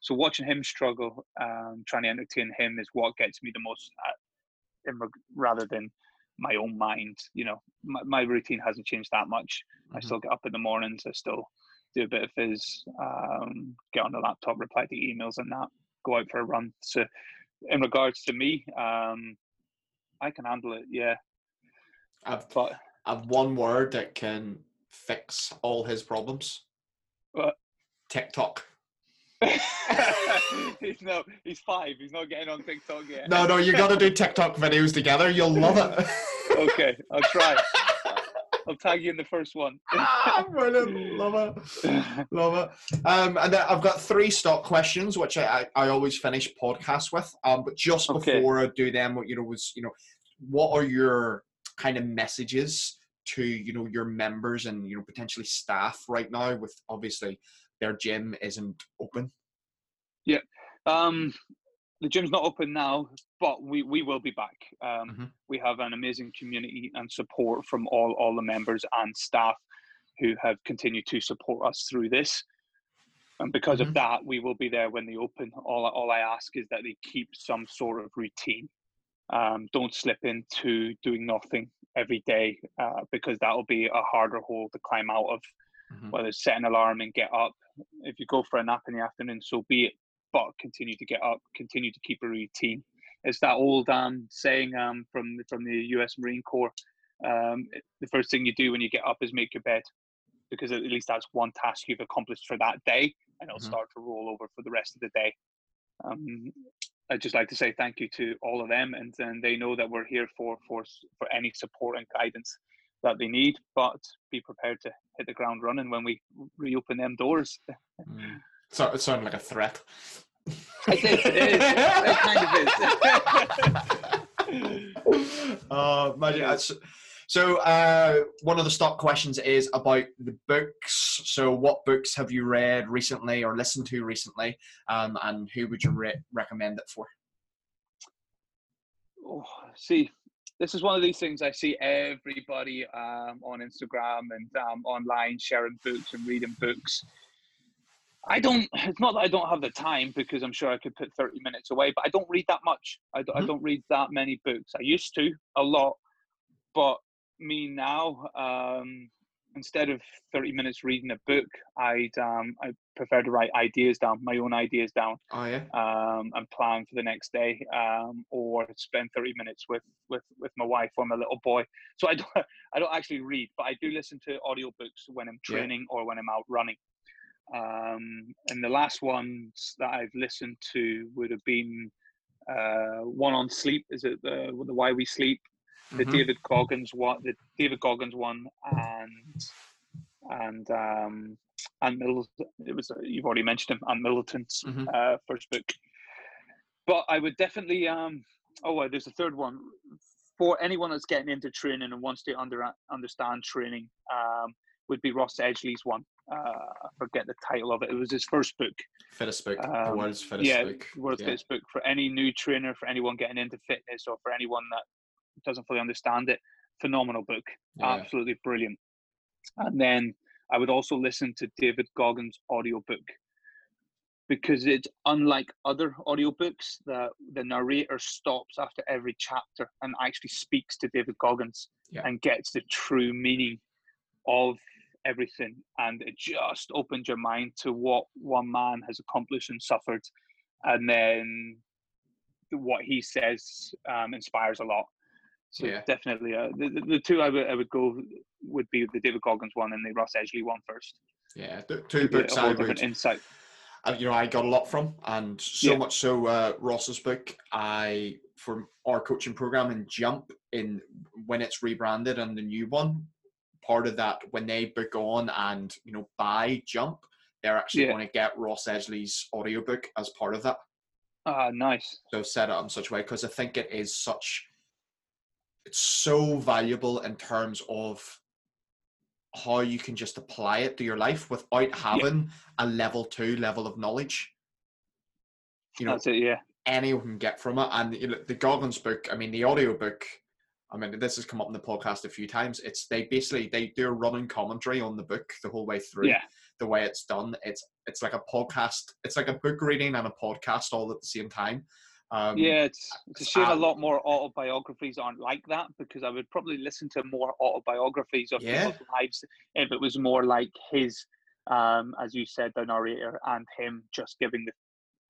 So watching him struggle, um, trying to entertain him is what gets me the most, at, uh, rather than my own mind. You know, my, my routine hasn't changed that much. Mm-hmm. I still get up in the mornings. I still do a bit of phys, um, get on the laptop, reply to emails and that, go out for a run. So, in regards to me, um, I can handle it. Yeah. I've, but, I've one word that can fix all his problems. What? TikTok. He's no, he's five. He's not getting on TikTok yet. No, no, you got to do TikTok videos together. You'll love it. okay, I'll try. I'll tag you in the first one. ah, brilliant. Love it. Love it. Um, and I've got three stock questions, which I, I, I always finish podcasts with. Um, but just before okay. I do them, what you know, was, you know, what are your kind of messages to, you know, your members and, you know, potentially staff right now with obviously their gym isn't open? Yeah. Um, the gym's not open now, but we, we will be back. Um, mm-hmm. We have an amazing community and support from all, all the members and staff who have continued to support us through this. And because mm-hmm. of that, we will be there when they open. All, all I ask is that they keep some sort of routine. Um, don't slip into doing nothing every day uh, because that'll be a harder hole to climb out of. Mhm. Whether it's set an alarm and get up. If you go for a nap in the afternoon, so be it. But continue to get up, continue to keep a routine. It's that old um, saying um, from from the U.S. Marine Corps. Um, the first thing you do when you get up is make your bed, because at least that's one task you've accomplished for that day, and it'll Mhm. start to roll over for the rest of the day. Um, I'd just like to say thank you to all of them, and, and they know that we're here for for for any support and guidance that they need. But be prepared to hit the ground running when we reopen them doors. Mm. So it sounded like a threat. It is, it is. It kind of is. uh, imagine that's, so uh, one of the stock questions is about the books. So what books have you read recently or listened to recently, um, and who would you re- recommend it for? Oh, see, this is one of these things I see everybody um, on Instagram and um, online sharing books and reading books. I don't. It's not that I don't have the time because I'm sure I could put 30 minutes away, but I don't read that much. I don't, I don't read that many books. I used to a lot, but me now, um, instead of 30 minutes reading a book, I'd um, I prefer to write ideas down, my own ideas down Oh yeah. um, and plan for the next day, um, or spend 30 minutes with, with, with my wife or my little boy. So I don't, I don't actually read, but I do listen to audiobooks when I'm Yeah. training or when I'm out running. Um, and the last ones that I've listened to would have been uh, one on sleep. Is it the, the Why We Sleep? The Mhm. David Goggins one, the David Goggins one, and and um, Ant Middleton. It was uh, you've already mentioned him, Ant Middleton's Mhm. uh, first book. But I would definitely. Um, oh, there's a third one for anyone that's getting into training and wants to under understand training. Um, would be Ross Edgley's one. Uh, I forget the title of it. It was his first book. Fittest book. the Um, world's fittest yeah, book. World's Yeah. Fittest book for any new trainer, for anyone getting into fitness, or for anyone that doesn't fully understand it. Phenomenal book, Yeah. absolutely brilliant. And then I would also listen to David Goggins' audiobook because it's unlike other audiobooks that the narrator stops after every chapter and actually speaks to David Goggins Yeah. and gets the true meaning of everything and it just opens your mind to what one man has accomplished and suffered and then what he says um, inspires a lot so Yeah. definitely uh, the, the- the two I would, I would go would be the David Goggins one and the Ross Edgley one first Yeah. The two books I would insight uh, you know, I got a lot from, and so Yeah. much so. Uh, Ross's book, I for our coaching program in Jump in when it's rebranded and the new one, part of that when they book on and you know buy Jump, they're actually Yeah. going to get Ross Edgley's audiobook as part of that. ah nice So set it up in such a way because I think it is such, it's so valuable in terms of how you can just apply it to your life without having a level two level of knowledge. You know, that's it yeah anyone can get from it. And you know, the Goggins book, I mean, the audio book, I mean, this has come up in the podcast a few times. It's they basically they do a running commentary on the book the whole way through. Yeah. The way it's done, it's it's like a podcast. It's like a book reading and a podcast all at the same time. Um, yeah, it's, it's a shame a lot more autobiographies aren't like that because I would probably listen to more autobiographies of Yeah. people's lives if it was more like his, um, as you said, the narrator and him just giving the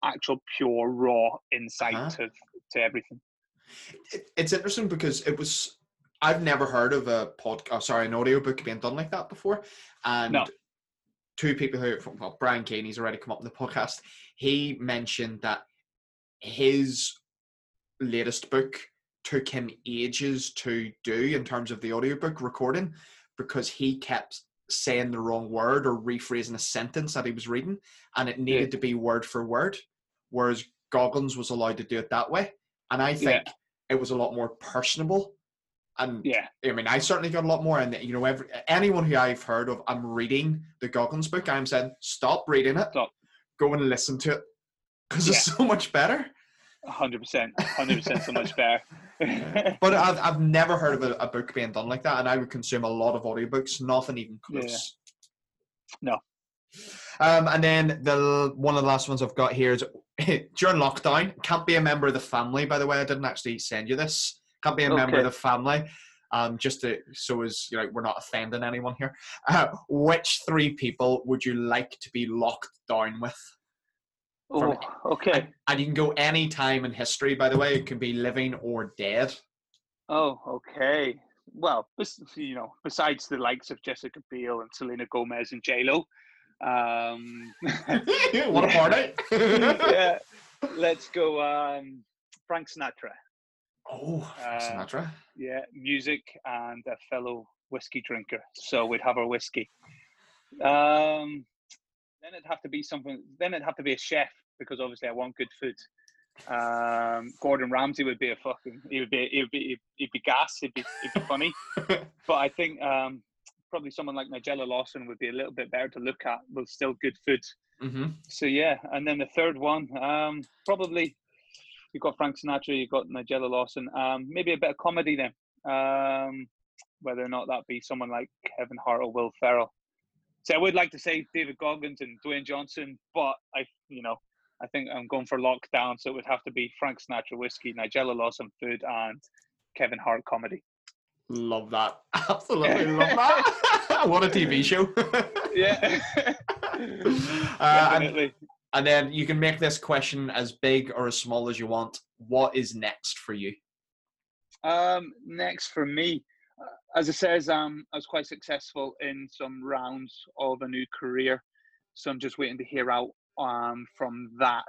actual pure raw insight Uh-huh. to to everything. it, it's interesting because it was I've never heard of a pod, oh, sorry, an audiobook being done like that before, and No. two people who, well, Brian Keane, he's already come up in the podcast. He mentioned that his latest book took him ages to do in terms of the audiobook recording because he kept saying the wrong word or rephrasing a sentence that he was reading, and it needed to be word for word, whereas Goggins was allowed to do it that way. And I think it was a lot more personable. And Yeah, I mean, I certainly got a lot more. And you know, every anyone who I've heard of, I'm reading the Goggins book. I'm saying, stop reading it, Stop. go and listen to it, because it's so much better. Hundred percent, hundred percent, so much better. But I've I've never heard of a, a book being done like that, and I would consume a lot of audiobooks, nothing even Yeah. close. No. Um, and then the one of the last ones I've got here is during lockdown. Can't be a member of the family. By the way, I didn't actually send you this. Can't be a member of the family. um, just to so as you know we're not offending anyone here. Uh, which three people would you like to be locked down with? Oh, okay. And, and you can go any time in history, by the way. It can be living or dead. Oh, okay. Well, you know, besides the likes of Jessica Biel and Selena Gomez and J Lo, um, what a party! yeah, let's go. Um, Frank Sinatra. Oh, Frank Uh, Sinatra. Yeah, music and a fellow whiskey drinker. So we'd have our whiskey. Um, then it'd have to be something. Then it'd have to be a chef because obviously I want good food. Um, Gordon Ramsay would be a fucking. He would be. He would be. He'd be gas. He'd be. He'd be funny. but I think um, probably someone like Nigella Lawson would be a little bit better to look at with still good food. hmm So yeah, and then the third one, um, probably you've got Frank Sinatra, you've got Nigella Lawson. Um, maybe a bit of comedy then. Um, whether or not that be someone like Kevin Hart or Will Ferrell. So I would like to say David Goggins and Dwayne Johnson, but I, you know, I think I'm going for lockdown, so it would have to be Frank Sinatra whiskey, Nigella Lawson food, and Kevin Hart comedy. Love that. Absolutely love that. what a TV show. Yeah, Uh, and, definitely. and then you can make this question as big or as small as you want. What is next for you? Um, next for me, as it says, um, I was quite successful in some rounds of a new career, so I'm just waiting to hear out um, from that.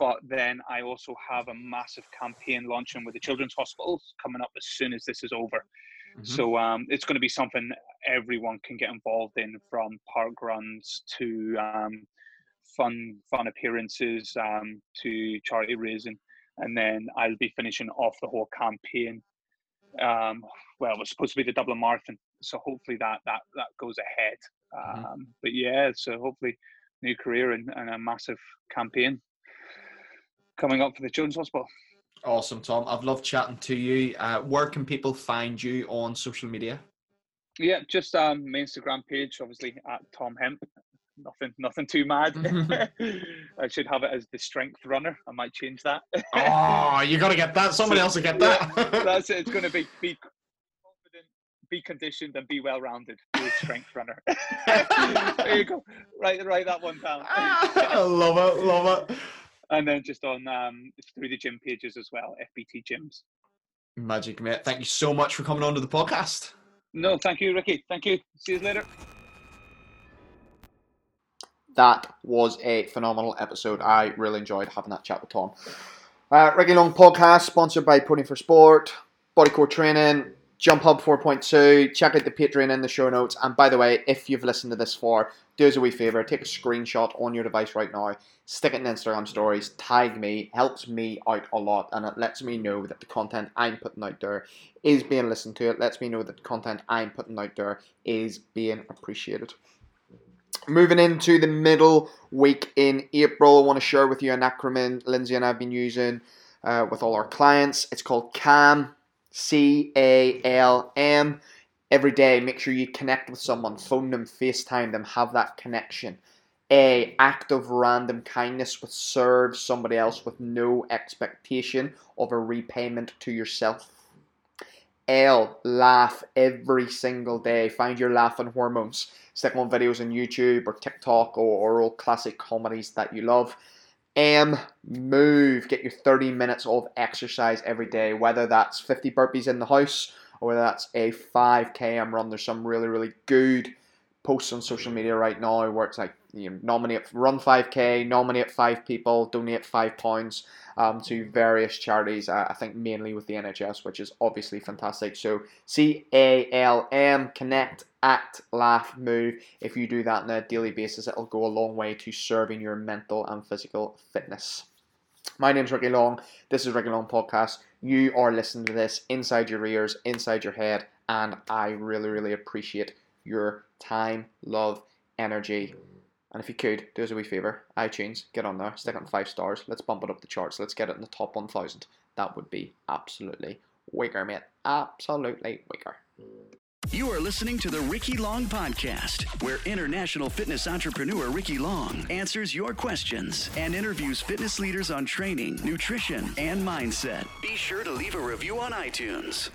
But then I also have a massive campaign launching with the Children's Hospitals coming up as soon as this is over. Mhm. So um, it's going to be something everyone can get involved in, from park runs to um, fun fun appearances um, to charity raising, and then I'll be finishing off the whole campaign. Um, well, it was supposed to be the Dublin Marathon, so hopefully that that that goes ahead. Mhm. Um, but yeah, so hopefully new career and, and a massive campaign coming up for the Children's Hospital. Awesome, Thom. I've loved chatting to you. Uh, where can people find you on social media? Yeah, just um, my Instagram page, obviously at Thom Hemp. Nothing, nothing too mad. I should have it as the Strength Runner. I might change that. Oh, you got to get that. Somebody else will get that. That's it. It's going to be be confident, be conditioned, and be well rounded. Be a Strength Runner. there you go. Write write that one down. I love it. Love it. and then just on um, through the gym pages as well, FBT gyms. Magic, mate. Thank you so much for coming on to the podcast. No, thank you, Ricky. Thank you. See you later. That was a phenomenal episode. I really enjoyed having that chat with Thom. Uh, Long podcast sponsored by Podium4Sport, Bodycore Training, Jump Hub 4.2. Check out the Patreon in the show notes. And by the way, if you've listened to this far, do us a wee favor, take a screenshot on your device right now, stick it in Instagram stories, tag me, helps me out a lot, and it lets me know that the content I'm putting out there is being listened to. It lets me know that the content I'm putting out there is being appreciated. Moving into the middle week in April, I want to share with you an acronym Lindsay and I have been using uh, with all our clients. It's called CALM, C A L M. Every day, make sure you connect with someone, phone them, FaceTime them, have that connection. A, act of random kindness which serves somebody else with no expectation of a repayment to yourself. L, laugh every single day. Find your laughing hormones. Stick on videos on YouTube or TikTok or, or old classic comedies that you love. M, move. Get your 30 minutes of exercise every day, whether that's 50 burpees in the house or whether that's a 5km run. There's some really, really good posts on social media right now where it's like, you know, nominate, run 5k, nominate five people, donate five pounds um, to various charities. Uh, I think mainly with the NHS, which is obviously fantastic. So C A L M, connect, act, laugh, move. If you do that on a daily basis, it'll go a long way to serving your mental and physical fitness. My name's Ricky Long. This is Ricky Long Podcast. You are listening to this inside your ears, inside your head, and I really, really appreciate your time, love, energy. And if you could, do us a wee favour, iTunes, get on there, stick on five stars. Let's bump it up the charts. Let's get it in the top 1,000. That would be absolutely wicker, mate. Absolutely wicker. You are listening to the Ricky Long Podcast, where international fitness entrepreneur Ricky Long answers your questions and interviews fitness leaders on training, nutrition, and mindset. Be sure to leave a review on iTunes.